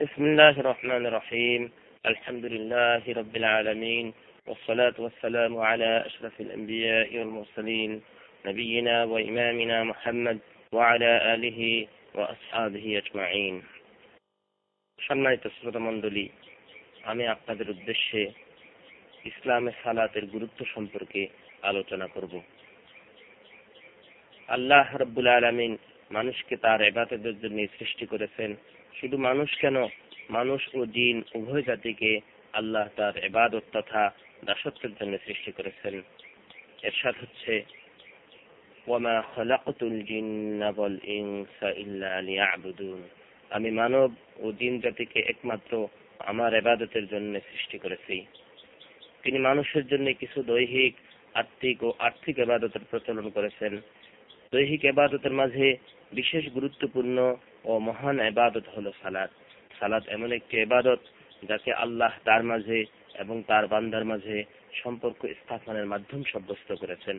بسم الله الرحمن الرحيم الحمد لله رب العالمين والصلاة والسلام على أشرف الأنبياء والمرسلين نبينا وإمامنا محمد وعلى آله وأصحابه أجمعين সম্মানিত শ্রোতা মণ্ডলী আমি আপনাদের উদ্দেশ্যে ইসলামে সালাতের গুরুত্ব সম্পর্কে আলোচনা করব আল্লাহ রব্বুল আলমিন মানুষকে তার এবাদতের জন্য সৃষ্টি করেছেন শুধু মানুষ কেন? মানুষ ও জিন উভয় জাতিকে আল্লাহ তার এবাদত তথা দাসত্বের জন্য সৃষ্টি করেছেন। এরশাদ হচ্ছে, ওয়ামা খলাকতুল জিন্না ওয়াল ইনসা ইল্লা লিয়াবুদুন। আমি মানব ও জিন জাতিকে একমাত্র আমার এবাদতের জন্য সৃষ্টি করেছি। তিনি মানুষের জন্য কিছু দৈহিক আর্থিক ও আর্থিক এবাদতের প্রচলন করেছেন। দৈহিক এবাদতের মাঝে বিশেষ গুরুত্বপূর্ণ ও মহান এবাদত হলো সালাদ সালাদ এমন একটি এবাদত যাকে আল্লাহ তার মাঝে এবং তার বান্দার মাঝে সম্পর্ক স্থাপনের মাধ্যম সাব্যস্ত করেছেন।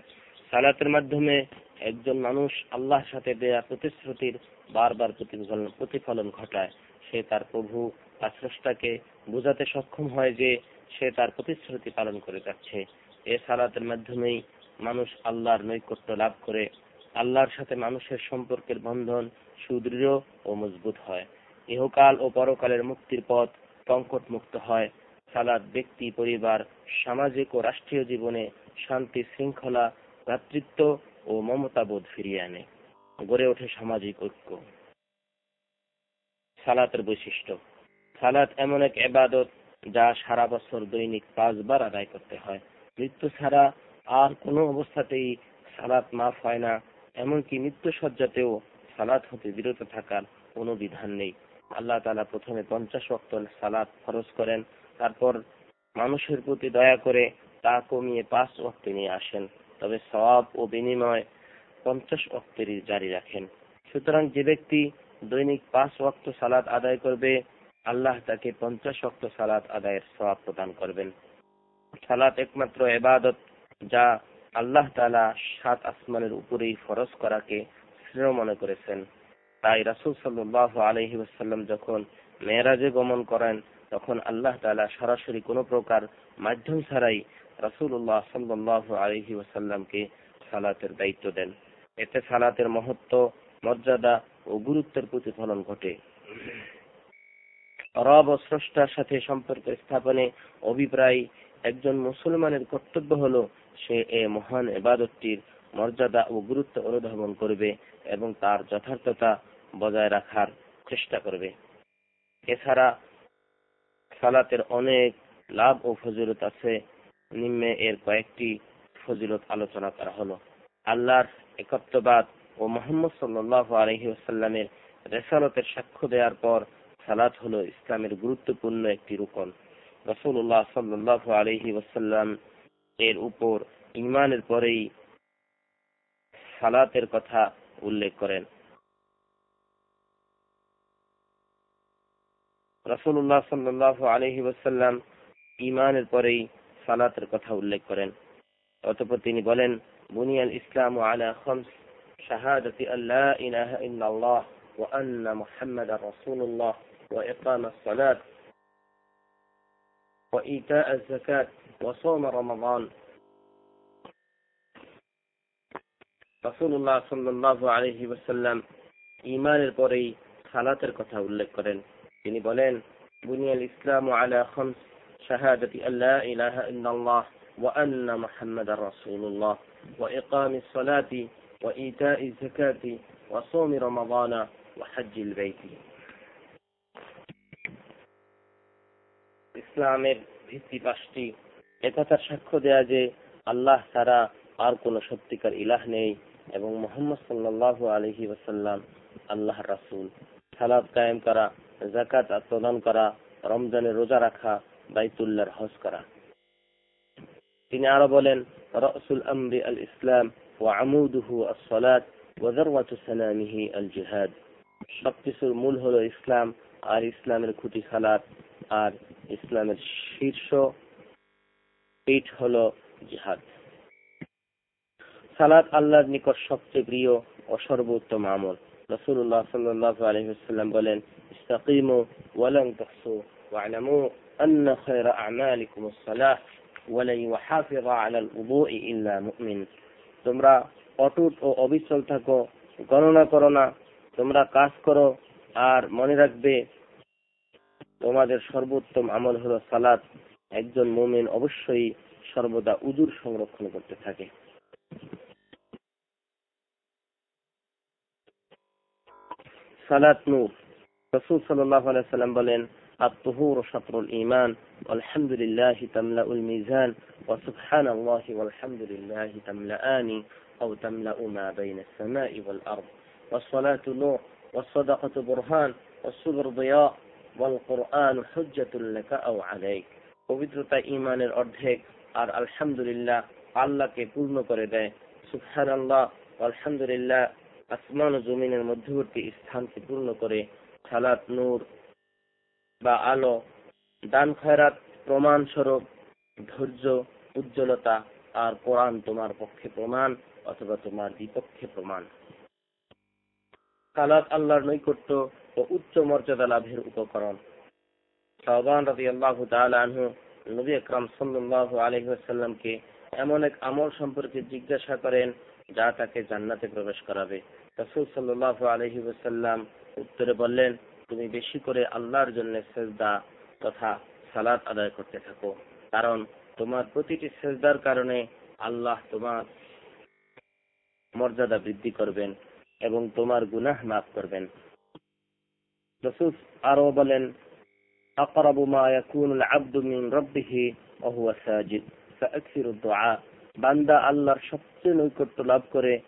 সালাতের মাধ্যমে একজন মানুষ আল্লাহর সাথে দেয়া প্রতিশ্রুতির বারবার প্রতিফলন প্রতিফলন ঘটায়। সে তার প্রভু, তার স্রষ্টাকে বোঝাতে সক্ষম হয় যে সে তার প্রতিশ্রুতি পালন করে যাচ্ছে। এ সালাতের মাধ্যমেই মানুষ আল্লাহর নৈকট্য লাভ করে আল্লাহর সাথে মানুষের সম্পর্কের বন্ধন সুদৃঢ় ও মজবুত হয়। ইহকাল ও পরকালের মুক্তির পথ সংকট মুক্ত হয়। সালাদ, ব্যক্তি, পরিবার, সামাজিক ও রাষ্ট্রীয় জীবনে শান্তি, শৃঙ্খলা, ভ্রাতৃত্ব ও মমতাবোধ ফিরিয়ে আনে। গড়ে ওঠে সামাজিক ঐক্য। সালাতের বৈশিষ্ট্য। সালাত এমন এক এবাদত যা সারা বছর দৈনিক পাঁচবার আদায় করতে হয়। মৃত্যু ছাড়া আর কোনো অবস্থাতেই সালাত মাফ হয় না। এমনকি মৃত্যু সজ্জাতেও সালাত হতে বিরত থাকার কোনো বিধান নেই। আল্লাহ তালা প্রথমে পঞ্চাশ ওয়াক্ত সালাত খরচ করেন, তারপর মানুষের প্রতি দয়া করে তা কমিয়ে পাঁচ ওয়াক্তে নিয়ে আসেন, তবে সওয়াব ও বিনিময় পঞ্চাশ ওয়াক্তেরই জারি রাখেন। সুতরাং যে ব্যক্তি দৈনিক পাঁচ ওয়াক্ত সালাত আদায় করবে, আল্লাহ তাকে পঞ্চাশ ওয়াক্ত সালাত আদায়ের সওয়াব প্রদান করবেন। সালাত একমাত্র এবাদত যা আল্লাহ তালা সাত আসমানের উপরেই ফরজ করাকে শ্রেয় মনে করেছেন। তাই রাসুল সাল্লাহ আলহি ওসাল্লাম যখন মেয়েরাজে গমন করেন, তখন আল্লাহ তালা সরাসরি কোনো প্রকার মাধ্যম ছাড়াই রাসুল্লাহ সাল্লাহ আলহি ওসাল্লামকে সালাতের দায়িত্ব দেন। এতে সালাতের মহত্ব, মর্যাদা ও গুরুত্বের প্রতিফলন ঘটে। রব ও স্রষ্টার সাথে সম্পর্ক স্থাপনে অভিপ্রায় একজন মুসলমানের কর্তব্য হলো সে এ মহান এবাদতটির মর্যাদা ও গুরুত্ব অনুধাবন করবে এবং তার যথার্থতা বজায় রাখার চেষ্টা করবে। এছাড়া সালাতের অনেক লাভ ও ফজিলত আছে। নিম্নে এর কয়েকটি ফজিলত আলোচনা করা হলো। আল্লাহর একত্ববাদ ও মোহাম্মদ সাল্লাহ আলহি আসাল্লামের রেসালতের সাক্ষ্য দেওয়ার পর সালাত হলো ইসলামের গুরুত্বপূর্ণ একটি রুকন। রসুল্লাহ সাল্লাহ আলহি ওসাল্লাম এর উপর ঈমানের পরেই সালাতের কথা উল্লেখ করেন রাসূলুল্লাহ সাল্লাল্লাহু আলাইহি ওয়াসাল্লাম ঈমানের পরেই সালাতের কথা উল্লেখ করেন অতঃপর তিনি বলেন বুনিয়াল ইসলাম আলা খামস শাহাদাতি আল্লা ইলাহা ইল্লাল্লাহ ওয়া আন্না মুহাম্মাদার রাসূলুল্লাহ ওয়া ইকামাস সালাত وإيتاء الزكاة وصوم رمضان রাসূলুল্লাহ সাল্লাল্লাহু আলাইহি ওয়াসাল্লাম ঈমানের পরেই সালাতের কথা উল্লেখ করেন তিনি বলেন বুনিয়াল ইসলাম আলা খামস শাহাদাতি আল্লা ইলাহা ইল্লাল্লাহ ওয়া আন্না মুহাম্মাদার রাসূলুল্লাহ ওয়া ইকামিস সালাতি ওয়া ইতাইজ যাকাতি ওয়া সাওমি ইসলামের ভিত্তি পাঁচটি। একথার সাক্ষ্য দেয়া যে আল্লাহ ছাড়া আর কোন সত্যিকার ইলাহ নেই এবং মোহাম্মদ সাল্লাহ আলহি ওসাল্লাম আল্লাহ রাসুল। সালাদ কায়েম করা জাকাত প্রদান করা, রমজানের রোজা রাখা, বাইতুল্লাহর হজ করা। তিনি আরও বলেন, রসুল আমরি আল ইসলাম ও আমুদুহু আসলাত ওয়াজারওয়াতু সালামিহি আল জিহাদ। সবকিছুর মূল হলো ইসলাম আর ইসলামের খুঁটি সালাত আর ইসলামের শীর্ষ পিঠ হলো জিহাদ সালাত আল্লাহর নিকট সবচেয়ে প্রিয় ও সর্বোত্তম আমল রসুল্লাহ সাল্লাহ আলহিহাল্লাম বলেন ইস্তাকিমু ওয়ালান তাহসু واعلموا أن خير أعمالكم الصلاة ولن يحافظ على الوضوء إلا مؤمن তোমরা অটুট ও অবিচল থাকো গণনা করো না তোমরা কাজ করো আর মনে রাখবে তোমাদের সর্বোত্তম আমল হলো সালাত একজন মুমিন অবশ্যই সর্বদা উজুর সংরক্ষণ করতে থাকে সালাত নূর রসুল সাল্লাম বলেন الطهور شطر الإيمان والحمد لله تملأ الميزان وسبحان الله والحمد لله تملأان أو تملأ ما بين السماء والأرض والصلاة نور والصدقة برهان والصبر ضياء আর আলহামদুলিল্লাহ আল্লাহকে পূর্ণ করে দেয়। আল্লাহ আলহামদুলিল্লাহ, আসমান ও জমিনের মধ্যবর্তী স্থানকে পূর্ণ করে সালাত, নূর বা আলো, দান খয়রাত প্রমাণ স্বরূপ ধৈর্য, উজ্জ্বলতা আর কোরআন তোমার পক্ষে প্রমাণ অথবা তোমার বিপক্ষে প্রমাণ। সালাত আল্লাহর নৈকট্য ও উচ্চ মর্যাদা লাভের উপকরণ। সাহবান রাজি আল্লাহ আনহু নবী আকরাম সাল্লাহ আলহিহাল্লামকে এমন এক আমল সম্পর্কে জিজ্ঞাসা করেন, যা তাকে জান্নাতে প্রবেশ করাবে। রসুল সাল্লাহ আলহি ওসাল্লাম উত্তরে বললেন, তুমি বেশি করে আল্লাহর জন্য সেজদা তথা সালাত আদায় করতে থাকো। কারণ তোমার প্রতিটি সেজদার কারণে আল্লাহ তোমার মর্যাদা বৃদ্ধি করবেন এবং তোমার গুনাহ মাফ করবেন। রসুল আরও বলেন, আকরাবু মা ইয়াকুনুল আবদু মিন রাব্বিহি ওয়া হুয়া সাজিদ। ফাকসিরু দুআ। বান্দা আল্লাহর সবচেয়ে নৈকট্য লাভ করে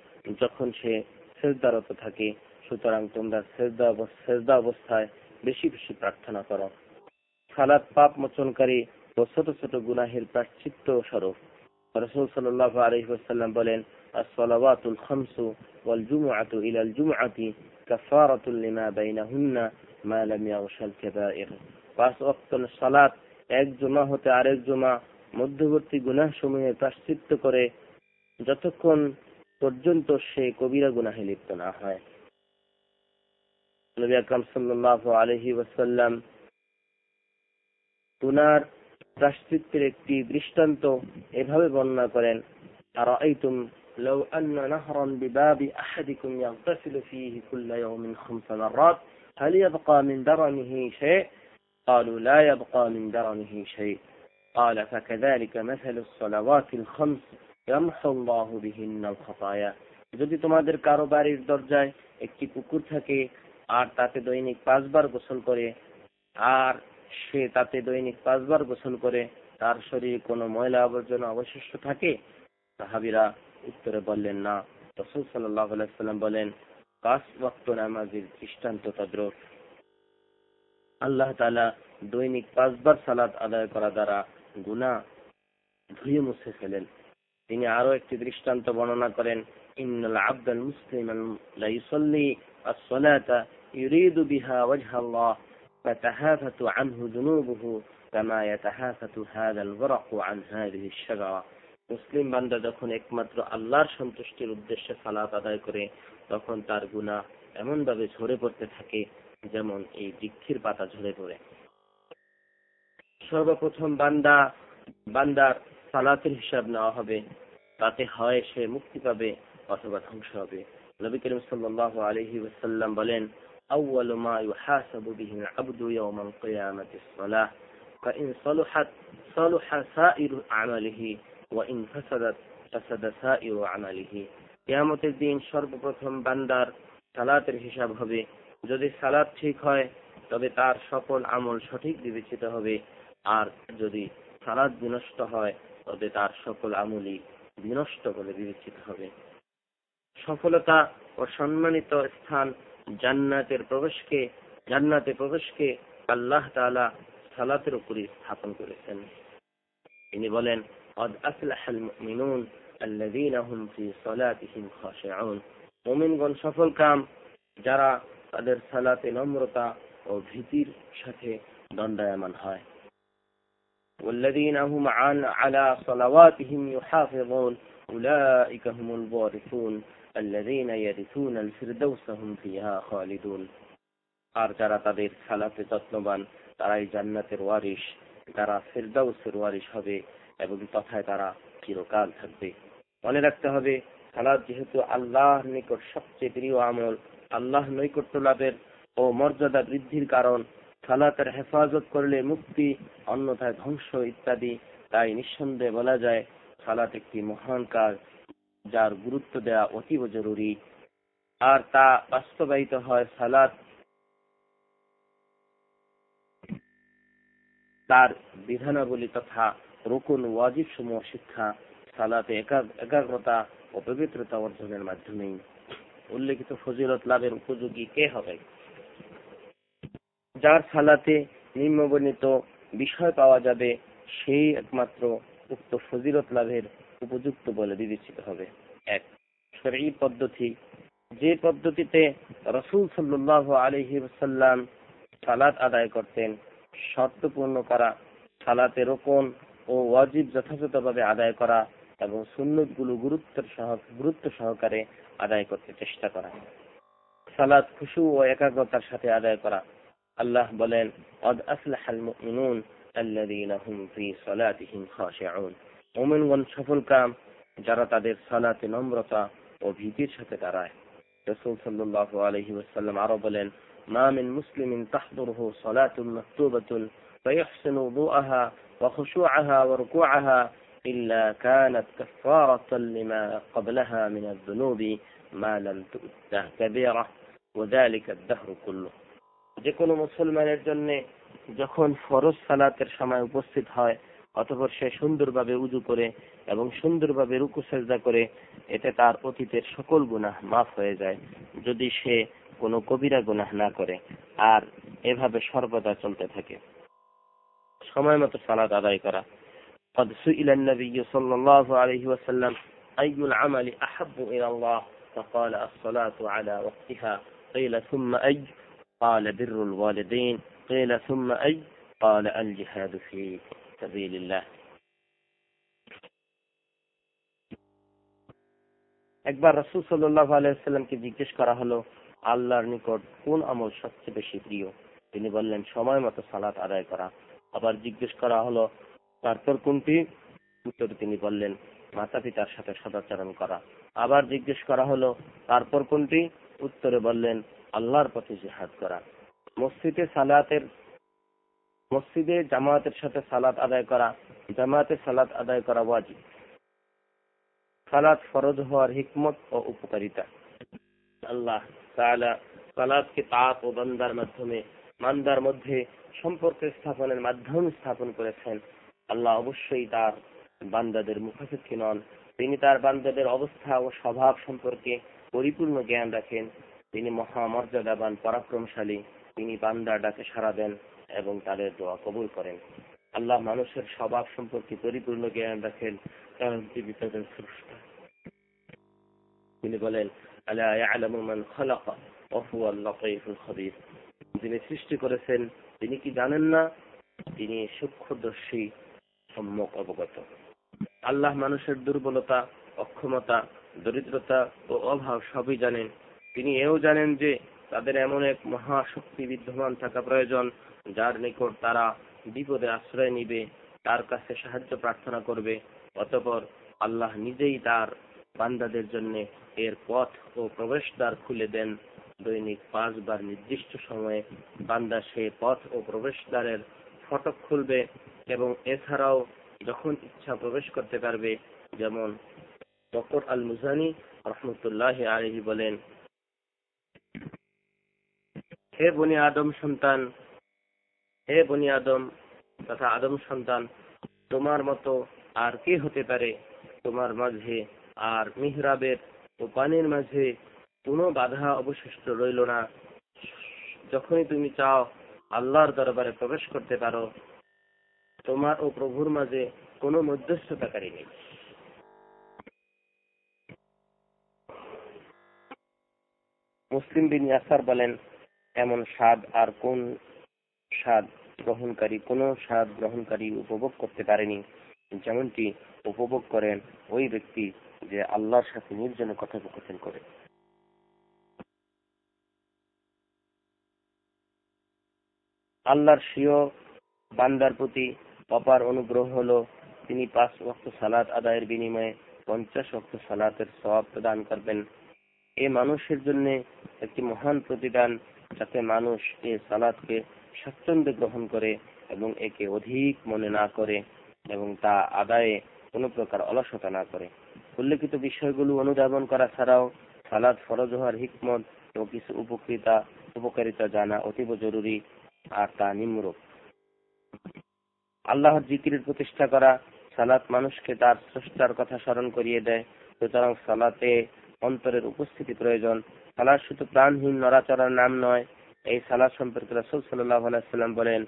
যখন সে সেজদারত থাকে। সুতরাং তোমরা সেজদা সেজদা অবস্থায় বেশি বেশি প্রার্থনা করো। সালাত পাপ মোচনকারী ও ছোট ছোট গুনাহের প্রাশ্চিত্য স্বরূপ। রসুল সাল্লাহ আলহিহাসাল্লাম বলেন, আসসালাওয়াতুল খামসু ওয়াল জুমআতু ইলাল জুমআতি كفارة لما بينهن ما لم يغش الكبائر পাঁচ অক্ত সালাত এক জমা হতে আরেক জমা মধ্যবর্তী গুনাহ সমূহে প্রাশ্চিত্য করে যতক্ষণ পর্যন্ত সে কবিরা গুনাহে লিপ্ত না হয় নবী আকরাম সাল্লাহ আলহি ওয়াসাল্লাম গুনার প্রাশ্চিত্যের একটি দৃষ্টান্ত এভাবে বর্ণনা করেন আর আইতুম لو أن نهرا بباب أحدكم يغتسل فيه كل يوم خمس مرات هل يبقى من درنه شيء قالوا لا يبقى من درنه شيء قال فكذلك مثل الصلوات الخمس يمحو الله بهن الخطايا যদি তোমাদের কারো বাড়ির দরজায় একটি পুকুর থাকে আর তাতে দৈনিক পাঁচবার গোসল করে আর সে তাতে দৈনিক পাঁচবার গোসল করে তার শরীরে কোনো ময়লা আবর্জনা অবশিষ্ট থাকে সাহাবিরা উত্তরে বললেন না রসুল সাল্লাহ আলাইসাল্লাম বলেন পাঁচ ভক্ত নামাজের দৃষ্টান্ত তদ্রুপ আল্লাহ তালা দৈনিক পাঁচবার সালাদ আদায় করা দ্বারা গুণা ধুয়ে মুছে ফেলেন তিনি আরো একটি দৃষ্টান্ত বর্ণনা করেন ইন্নাল আব্দাল মুসলিম লা ইউসাল্লি আস-সালাতা ইউরিদু বিহা ওয়াজহা আল্লাহ ফাতাহাফাতু আনহু যুনুবুহু কামা ইয়াতাহাফাতু হাদা আল-ওয়ারাকু মুসলিম বান্দা যখন একমাত্র আল্লাহর সন্তুষ্টির উদ্দেশ্যে সালাত আদায় করে তখন তার গুণা এমন ভাবে ঝরে পড়তে থাকে যেমন এই বৃক্ষের পাতা ঝরে পড়ে সর্বপ্রথম বান্দা বান্দার সালাতের হিসাব নেওয়া হবে তাতে হয় সে মুক্তি পাবে অথবা ধ্বংস হবে নবী করিম সাল্লাল্লাহু আলাইহি ওয়াসাল্লাম বলেন أول ما يحاسب به العبد يوم القيامة الصلاة فإن صلحت صلح سائر عمله وإن فسدت فسد سائر عمله কিয়ামতের দিন সর্বপ্রথম বান্দার সালাতের হিসাব হবে যদি সালাত ঠিক হয় তবে তার সকল আমল সঠিক বিবেচিত হবে আর যদি সালাদ বিনষ্ট হয় তবে তার সকল আমলই বিনষ্ট বলে বিবেচিত হবে সফলতা ও সম্মানিত স্থান জান্নাতের প্রবেশকে জান্নাতে প্রবেশকে আল্লাহ তাআলা সালাতের উপরই স্থাপন করেছেন তিনি বলেন قد أفلح المؤمنون الذين هم في صلاتهم خاشعون মুমিনগণ সফল কাম যারা তাদের সালাতে নম্রতা ও ভীতির সাথে দণ্ডায়মান হয় والذين هم عن على صلواتهم يحافظون أولئك هم الوارثون الذين يرثون الفردوس هم فيها خالدون আর যারা তাদের সালাতে যত্নবান তারাই জান্নাতের ওয়ারিশ তারা ফিরদাউসের ওয়ারিশ হবে এবং তথায় তারা চিরকাল থাকবে। মনে রাখতে হবে, সালাদ যেহেতু আল্লাহর নিকট সবচেয়ে প্রিয় আমল, আল্লাহ নৈকট্য লাভের ও মর্যাদা বৃদ্ধির কারণ, সালাতের হেফাজত করলে মুক্তি, অন্যথায় ধ্বংস ইত্যাদি। তাই নিঃসন্দেহে বলা যায়, সালাত একটি মহান কাজ, যার গুরুত্ব দেওয়া অতীব জরুরি। আর তা বাস্তবায়িত হয় সালাত তার বিধানাবলী তথা রুকুন ওয়াজিব সমূহ শিক্ষা, সালাতে একাগ্রতা ও পবিত্রতা অর্জনের মাধ্যমেই। উল্লেখিত ফজিলত লাভের উপযোগী কে হবে? যার সালাতে নিম্নবর্ণিত বিষয় পাওয়া যাবে, সেই একমাত্র উক্ত ফজিলত লাভের উপযুক্ত বলে বিবেচিত হবে। এক শরী পদ্ধতি। যে পদ্ধতিতে রসুল সাল্লাহ আলহি সাল্লাম সালাত আদায় করতেন শর্ত পূর্ণ করা সালাতে রোপণ ও ওয়াজিব যথাযথভাবে আদায় করা এবং সুন্নত গুলো গুরুত্বের সহ গুরুত্ব সহকারে আদায় করতে চেষ্টা করা সালাত খুশু ও একাগ্রতার সাথে আদায় করা আল্লাহ বলেন অদ আসলাহাল মুমিনুন আল্লাযীনা হুম ফি সালাতিহিম খাশিউন মুমিনগণ সফল কাম যারা তাদের সালাতে নম্রতা ও ভীতির সাথে দাঁড়ায় রাসূল সাল্লাল্লাহু আলাইহি ওয়াসাল্লাম আরো বলেন মা মিন মুসলিমিন তাহদুরহু সালাতুন মাকতুবাতুন فيحسن وضوءها وخشوعها وركوعها إلا كانت كفارة لما قبلها من الذنوب ما لم تؤته كبيرة وذلك الدهر كله যে কোনো মুসলমানের জন্য যখন ফরজ সালাতের সময় উপস্থিত হয় অতপর সে সুন্দরভাবে উজু করে এবং সুন্দরভাবে রুকু সেজদা করে এতে তার অতীতের সকল গুনাহ মাফ হয়ে যায় যদি সে কোনো কবিরা গুনাহ না করে আর এভাবে সর্বদা চলতে থাকে সময় মতো সালাত আদায় করা قد سئل النبي صلى الله عليه وسلم أي العمل أحب إلى الله فقال الصلاة على وقتها قيل ثم أي قال بر الوالدين قيل ثم أي قال الجهاد في سبيل الله একবার রসুল সাল্লাহ আলাইসাল্লামকে জিজ্ঞেস করা হলো আল্লাহর নিকট কোন আমল সবচেয়ে বেশি প্রিয় তিনি বললেন সময় মতো সালাত আদায় করা আবার জিজ্ঞেস করা হলো, তারপর কোনটি? উত্তরে তিনি বললেন মাতা পিতার সাথে সদাচরণ করা। আবার জিজ্ঞেস করা হলো, তারপর কোনটি? উত্তরে বললেন, আল্লাহর পথে জিহাদ করা। মসজিদে সালাতের, মসজিদে জামায়াতের সাথে সালাত আদায় করা, জামায়াতে সালাত আদায় করা ওয়াজিব। সালাত ফরজ হওয়ার হিকমত ও উপকারিতা। আল্লাহ সালাতকে তাপ ও বান্দার মাধ্যমে মান্দার মধ্যে সম্পর্ক স্থাপনের মাধ্যম স্থাপন করেছেন, আল্লাহ অবশ্যই তার বান্দাদের মুখাপেক্ষী নন। তিনি তার বান্দাদের অবস্থা ও স্বভাব সম্পর্কে পরিপূর্ণ জ্ঞান রাখেন। তিনি মহামর্যাদাবান, পরাক্রমশালী। তিনি বান্দার ডাকে সাড়া দেন এবং তাদের দোয়া কবুল করেন। আল্লাহ মানুষের স্বভাব সম্পর্কে পরিপূর্ণ জ্ঞান রাখেন, কারণ তিনি তাদের স্রষ্টা। তিনি বলেন, আলা ইয়ালামু মান খালাকা, ওয়া হুয়া আল-লাতীফুল খবীর। যিনি সৃষ্টি করেছেন তিনি কি জানেন না? তিনি সূক্ষ্মদর্শী, সম্যক অবগত। আল্লাহ মানুষের দুর্বলতা, অক্ষমতা, দরিদ্রতা ও অভাব সবই জানেন। তিনি এও জানেন যে তাদের এমন এক মহাশক্তি বিদ্যমান থাকা প্রয়োজন, যার নিকট তারা বিপদে আশ্রয় নিবে, তার কাছে সাহায্য প্রার্থনা করবে। অতপর আল্লাহ নিজেই তার বান্দাদের জন্য এর পথ ও প্রবেশদ্বার খুলে দেন। দৈনিক পাঁচবার নির্দিষ্ট সময়ে বান্দা সে পথ ও প্রবেশদ্বারের ফটক খুলবে এবং এছাড়াও যখন ইচ্ছা প্রবেশ করতে পারবে, যেমন বকর আল মুজানি রহমতুল্লাহ আলহি বলেন, হে বনি আদম সন্তান, হে বনি আদম তথা আদম সন্তান, তোমার মতো আর কে হতে পারে? তোমার মাঝে আর মিহরাবের ও পানির মাঝে কোনো বাধা অবশিষ্ট রইল না। যখনই তুমি চাও আল্লাহর দরবারে প্রবেশ করতে পারো, তোমার ও প্রভুর মাঝে কোনো মধ্যস্থতাকারী নেই। মুসলিম বিন ইয়াসার বলেন, এমন স্বাদ আর কোন স্বাদ গ্রহণকারী, কোন স্বাদ গ্রহণকারী উপভোগ করতে পারেনি। যেমনটি উপভোগ করেন ওই ব্যক্তি যে আল্লাহর সাথে নির্জনে কথোপকথন করে। আল্লাহর স্বীয় বান্দার প্রতি অপার অনুগ্রহ হলো, তিনি পাঁচ ওয়াক্ত সালাত আদায়ের বিনিময়ে পঞ্চাশ ওয়াক্ত সালাতের সওয়াব প্রদান করবেন। এ মানুষের জন্য একটি মহান প্রতিদান, যাতে মানুষ এ সালাদকে স্বাচ্ছন্দ্যে গ্রহণ করে এবং একে অধিক মনে না করে এবং তা আদায়ে কোনো প্রকার অলসতা না করে। উল্লেখিত বিষয়গুলো অনুধাবন করা ছাড়াও সালাদ ফরজ হওয়ার হিকমত ও কিছু উপকৃতা, উপকারিতা জানা অতীব জরুরি। আর তা নিম্নরূপ। আল্লাহর জিকিরের প্রতিষ্ঠা করা সালাত মানুষকে তার স্রষ্টার কথা স্মরণ করিয়ে দেয়। সুতরাং সালাতে অন্তরের উপস্থিতি প্রয়োজন। সালাদ শুধু প্রাণহীন নড়াচড়ার নাম নয়, এই সালাদ সম্পর্কে রাসূল সাল্লাল্লাহু আলাইহি সাল্লাম বলেন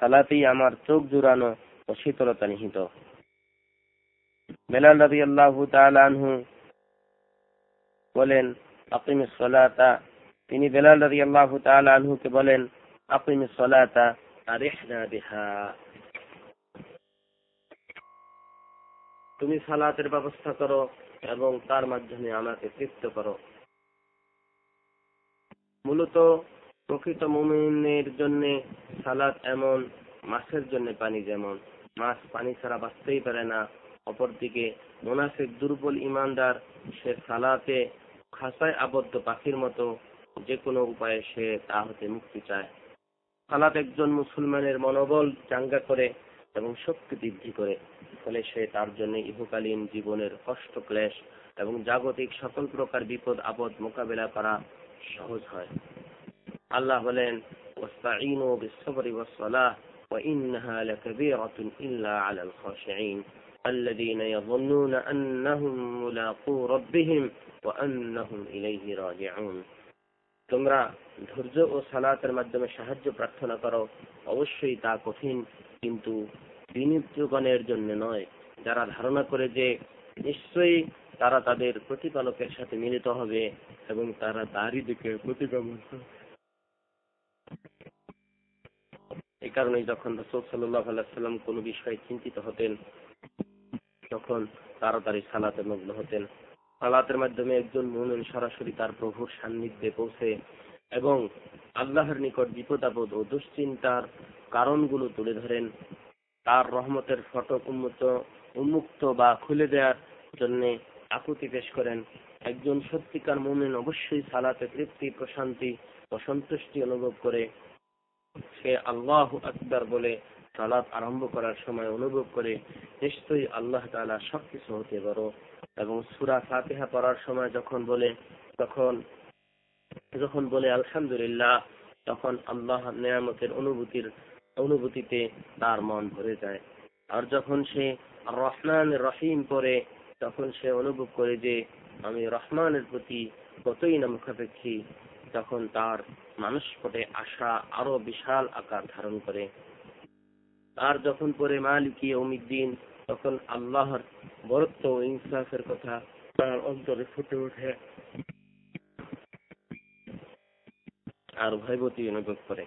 সালাতেই আমার চোখ জুড়ানো ও শীতলতা নিহিত। বেলাল রাদিয়াল্লাহু তাআলা আনহু বলেন, আকিমিস সালাতা তিনি বেলাল রাদিয়াল্লাহু তাআলা আনহুকে বলেন সালাতা তুমি সালাতের ব্যবস্থা করো এবং তার মাধ্যমে আমাকে তৃপ্ত করো। মূলত প্রকৃত মুমিনের জন্য সালাত এমন, মাছের জন্য পানি যেমন। মাছ পানি ছাড়া বাঁচতেই পারে না। অপরদিকে মোনাফিক দুর্বল ইমানদার, সে সালাতে খাসায় আবদ্ধ পাখির মতো যে কোনো উপায়ে সে তা হতে মুক্তি চায় সালাত একজন মুসলমানের মনোবল চাঙ্গা করে এবং শক্তি বৃদ্ধি করে ফলে সে তার জন্য ইহকালীন জীবনের কষ্ট ক্লেশ এবং জাগতিক সকল প্রকার বিপদ আপদ মোকাবেলা করা সহজ হয় আল্লাহ বলেন واستعينوا بالصبر والصلاة وإنها لكبيرة إلا على الخاشعين الذين يظنون أنهم ملاقو ربهم وأنهم إليه راجعون তোমরা ধৈর্য ও সালাতের মাধ্যমে সাহায্য প্রার্থনা করো। অবশ্যই তা কঠিন, কিন্তু বিনিয়োগনের জন্য নয়। যারা ধারণা করে যে নিশ্চয়ই তারা তাদের প্রতিপালকের সাথে মিলিত হবে এবং তারা তারই দিকে প্রতিগমন এই কারণে যখন রসুল সাল্লাহ আলাইসাল্লাম কোনো বিষয়ে চিন্তিত হতেন, তখন তাড়াতাড়ি সালাতে মগ্ন হতেন। সালাতের মাধ্যমে একজন মুমিন সরাসরি তার প্রভুর সান্নিধ্যে পৌঁছে এবং আল্লাহর নিকট বিপদ, আপদ ও দুশ্চিন্তার কারণগুলো তুলে ধরেন। তার রহমতের ফটক উন্মুক্ত উন্মুক্ত বা খুলে দেওয়ার জন্য আকুতি পেশ করেন। একজন সত্যিকার মুমিন অবশ্যই সালাতে তৃপ্তি, প্রশান্তি ও সন্তুষ্টি অনুভব করে। সে আল্লাহ আকবর বলে সালাত আরম্ভ করার সময় অনুভব করে, নিশ্চয়ই আল্লাহ তালা সবকিছু হতে বড়। এবং সুরা ফাতিহা পড়ার সময় যখন বলে, তখন, যখন বলে আলহামদুলিল্লাহ, তখন আল্লাহ নিয়ামতের অনুভূতির, অনুভূতিতে তার মন ভরে যায়। আর যখন সে রহমান রহিম পরে তখন সে অনুভব করে যে, আমি রহমানের প্রতি কতই না মুখাপেক্ষী, তখন তার মানুষ পটে আশা আরও বিশাল আকার ধারণ করে। আর যখন পরে মালিকি অমিদ্দিন তখন আল্লাহর বরত্ব ও ইনসাফের কথা তার অন্তরে ফুটে ওঠে। আর ভয়বতী অনুভব করে।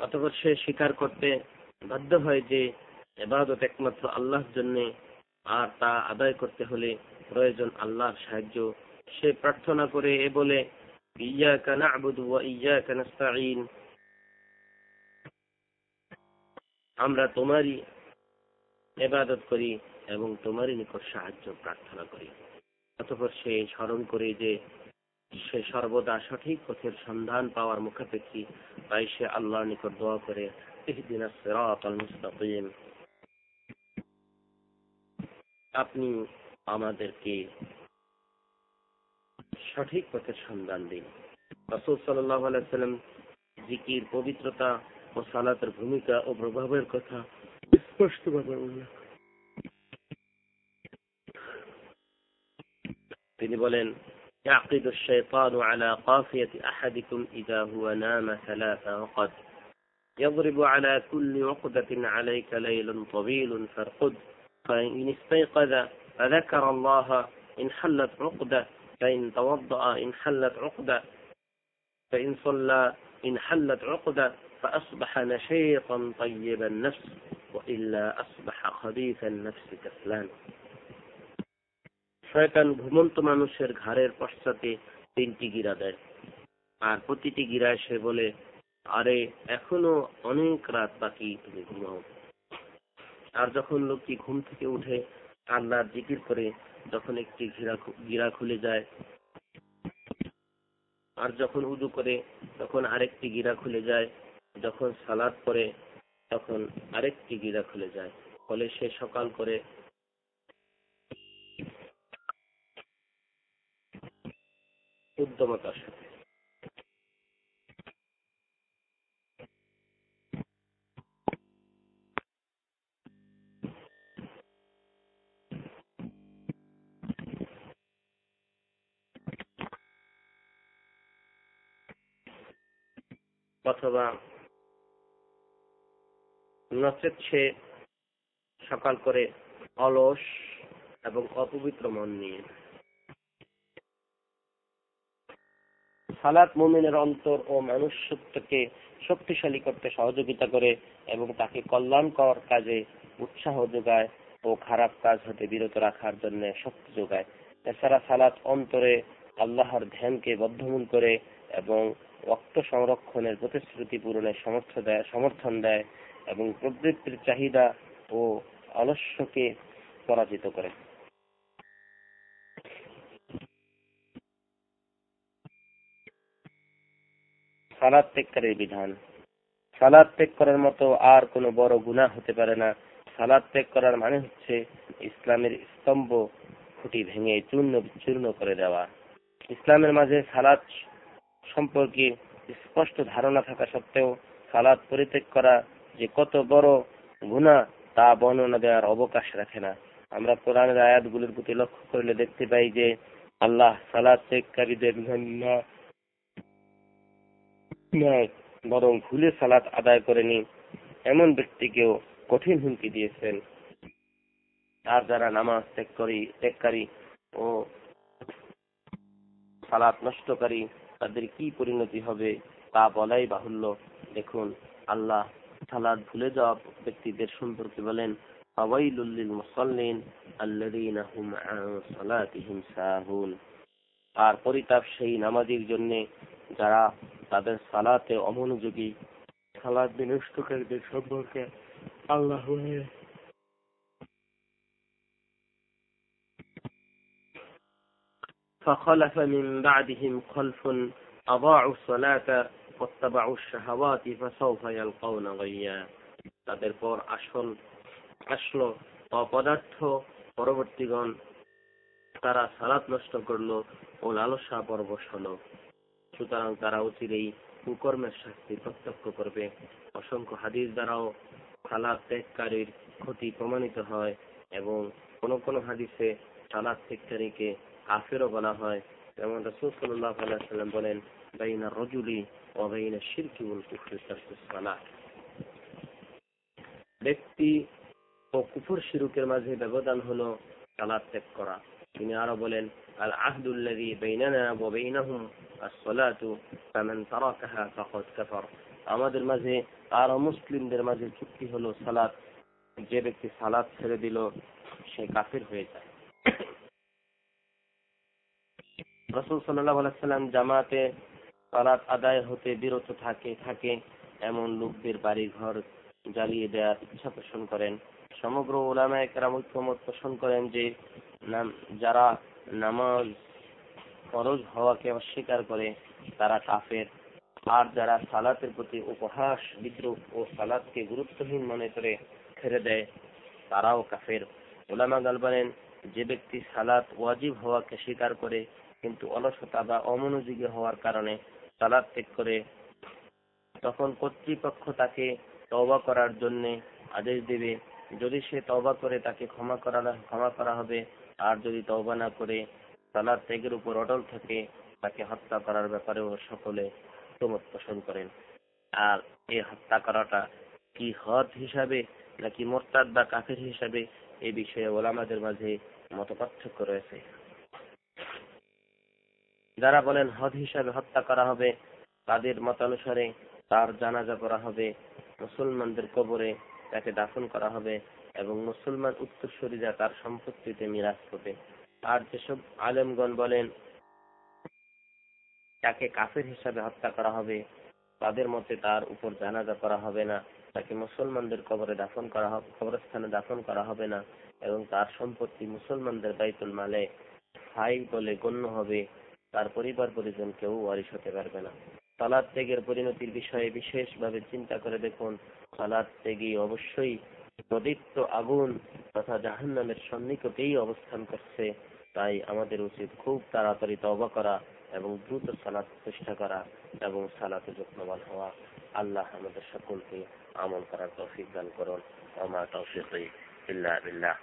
অতপর সে স্বীকার করতে বাধ্য হয় যে, এবাদত একমাত্র আল্লাহর জন্য, আর তা আদায় করতে হলে প্রয়োজন আল্লাহর সাহায্য। সে প্রার্থনা করে এ বলে, ইয়াকা না'বুদু ওয়া ইয়াকা নাস্তাঈন। আমরা তোমারই এবাদত করি এবং তোমারই নিকট সাহায্য প্রার্থনা করি। অতপর সে স্মরণ করে যে সে সর্বদা সঠিক পথের সন্ধান পাওয়ার মুখাপেক্ষী, তাই সে আল্লাহর নিকট দোয়া করে আপনি আমাদেরকে সঠিক পথের সন্ধান দিন। রসুল আলাইসাল্লাম জিকির, পবিত্রতা ও সালাতের ভূমিকা ও প্রভাবের কথা স্পষ্টভাবে উল্লেখ তিনি বলেন يعقد الشيطان على قافية أحدكم إذا هو نام ثلاث عقد يضرب على كل عقدة عليك ليل طويل فارقد فإن استيقظ فذكر الله إن حلت عقدة فإن توضأ إن حلت عقدة فإن صلى إن حلت عقدة فأصبح نشيطا طيب النفس وإلا أصبح خبيث النفس كسلان শয়তান ঘুমন্ত মানুষের ঘাড়ের পশ্চাতে তিনটি গিরা দেয় আর প্রতিটি গিরায় সে বলে আরে এখনো অনেক রাত বাকি তুমি ঘুমাও আর যখন লোকটি ঘুম থেকে উঠে আল্লাহর জিকির করে যখন একটি ঘিরা গিরা খুলে যায় আর যখন উদু করে তখন আরেকটি গিরা খুলে যায় যখন সালাদ করে তখন আরেকটি গিরা খুলে যায়। ফলে সে সকাল করে উদ্যমতার সাথে। অথবা নচেত সে সকাল করে অলস এবং অপবিত্র মন নিয়ে। সালাত মুমিনের অন্তর ও মানুষ্যত্বকে শক্তিশালী করতে সহযোগিতা করে এবং তাকে কল্যাণকর কাজে উৎসাহ যোগায় ও খারাপ কাজ হতে বিরত রাখার জন্য শক্তি যোগায়। এছাড়া সালাত অন্তরে আল্লাহর ধ্যানকে বদ্ধমূল করে এবং রক্ত সংরক্ষণের প্রতিশ্রুতি পূরণের সমর্থ দেয় সমর্থন দেয়। এবং প্রবৃত্তির চাহিদা ও অলস্যকে পরাজিত করে। সালাদ বিধান। সালাদ ত্যাগ করার মতো আর কোনো বড় গুণা হতে পারে না। সালাদ ত্যাগ করার মানে হচ্ছে ইসলামের স্তম্ভ খুঁটি ভেঙে চূর্ণ বিচূর্ণ করে দেওয়া। ইসলামের মাঝে সালাদ সম্পর্কে স্পষ্ট ধারণা থাকা সত্ত্বেও সালাদ পরিত্যাগ করা যে কত বড় গুণা তা বর্ণনা দেওয়ার অবকাশ রাখে না। আমরা কোরআনের আয়াতগুলির প্রতি লক্ষ্য করলে দেখতে পাই যে আল্লাহ সালাদ বরং ভুলে সালাত আদায় করেনি এমন ব্যক্তিকেও কঠিন হুমকি দিয়েছেন। আর যারা নামাজ ত্যাগকারী ত্যাগকারী ও সালাত নষ্টকারী, তাদের কি পরিণতি হবে তা বলাই বাহুল্য। দেখুন, আল্লাহ সালাদ ভুলে যাওয়া ব্যক্তিদের সম্পর্কে বলেন ফাওয়াইলুল মুসাল্লিন আল্লাযীনা হুম আন সালাতিহিম সাহুন আর পরিতাপ সেই নামাজীর জন্য যারা তাদের সালাতে অমনোযোগী সালাদ বিনষ্টকারীদের সম্পর্কে আল্লাহ فخلف من بعدهم خلف أضاعوا الصلاة তাদের পর আসল অপদার্থ পরবর্তীগণ, তারা সালাত নষ্ট ও লালসা সুতরাং তারা অচিরেই কুকর্মের শাস্তি প্রত্যক্ষ করবে। অসংখ্য হাদিস দ্বারাও সালাদ ত্যাগকারীর ক্ষতি প্রমাণিত হয় এবং কোন কোন হাদিসে সালাদ ত্যাগকারীকে কাফেরও বলা হয়। যেমন রসুল সাল্লাহ আলাইসাল্লাম বলেন রজুলি ও বাইনা শিরকি উল কুফরি সালাহ ব্যক্তি ও কুফর শিরুকের মাঝে ব্যবধান হলো সালাদ ত্যাগ করা। তিনি আরও বলেন, আল আহদুল্লাযী বাইনানা ওয়া বাইনাহুম as-salatu faman tarakaha faqad kafar আমাদের মাঝে আর মুসলিমদের মাঝে চুক্তি হলো সালাত। যে ব্যক্তি সালাত ছেড়ে দিল, সে কাফির হয়ে যায়। রসুল সাল্লাহ সাল্লাম জামাতে সালাত আদায় হতে বিরত থাকে থাকে এমন লোকদের বাড়ি ঘর জ্বালিয়ে দেওয়ার ইচ্ছা পোষণ করেন। সমগ্র ওলামায় ঐক্যমত পোষণ করেন যে যারা নামাজ ফরজ হওয়াকে অস্বীকার করে, তারা কাফের। আর যারা সালাতের প্রতি উপহাস, বিদ্রুপ ও সালাদকে গুরুত্বহীন মনে করে ছেড়ে দেয়, তারাও কাফের। ওলামা গাল বলেন, যে ব্যক্তি সালাত ওয়াজিব হওয়াকে স্বীকার করে, কিন্তু অলসতা বা অমনোযোগী হওয়ার কারণে সালাদ ত্যাগ করে, তখন কর্তৃপক্ষ তাকে তওবা করার জন্য আদেশ দেবে। যদি সে তওবা করে, তাকে ক্ষমা করা ক্ষমা করা হবে। আর যদি তওবা না করে সালাদ ত্যাগের উপর অটল থাকে, তাকে হত্যা করার ব্যাপারেও সকলে সমত পোষণ করেন। আর এই হত্যা করাটা কি হদ হিসাবে, নাকি মোরতাদ বা কাফের হিসাবে, এ বিষয়ে ওলামাদের মাঝে মত পার্থক্য রয়েছে। যারা বলেন হদ হিসাবে হত্যা করা হবে, তাদের মতানুসারে তার জানাজা করা হবে, মুসলমানদের কবরে তাকে দাফন করা হবে এবং মুসলমান উত্তরসূরিরা তার সম্পত্তিতে মিরাজ পাবে আর যেসব আলেমগণ বলেন তাকে কাফের হিসাবে হত্যা করা হবে, তাদের মতে তার উপর জানাজা করা হবে না। তাকে মুসলমানদের কবরে দাফন করা হবে, কবরস্থানে দাফন করা হবে না এবং তার সম্পত্তি মুসলমানদের বাইতুল মালে হাই বলে গণ্য হবে। তার পরিবার পরিজন কেউ ওয়ারিশ হতে পারবে না। সালাদ ত্যাগের পরিণতির বিষয়ে বিশেষভাবে চিন্তা করে দেখুন। সালাদ ত্যাগী অবশ্যই প্রদীপ্ত আগুন তথা জাহান্নামের সন্নিকটেই অবস্থান করছে। তাই আমাদের উচিত খুব তাড়াতাড়ি তবা করা এবং দ্রুত সালাত চেষ্টা করা এবং সালাতে যত্নবান হওয়া। আল্লাহ আমাদের সকলকে আমল করার তৌফিক দান করুন। আমার তৌফিক ইল্লা বিল্লাহ।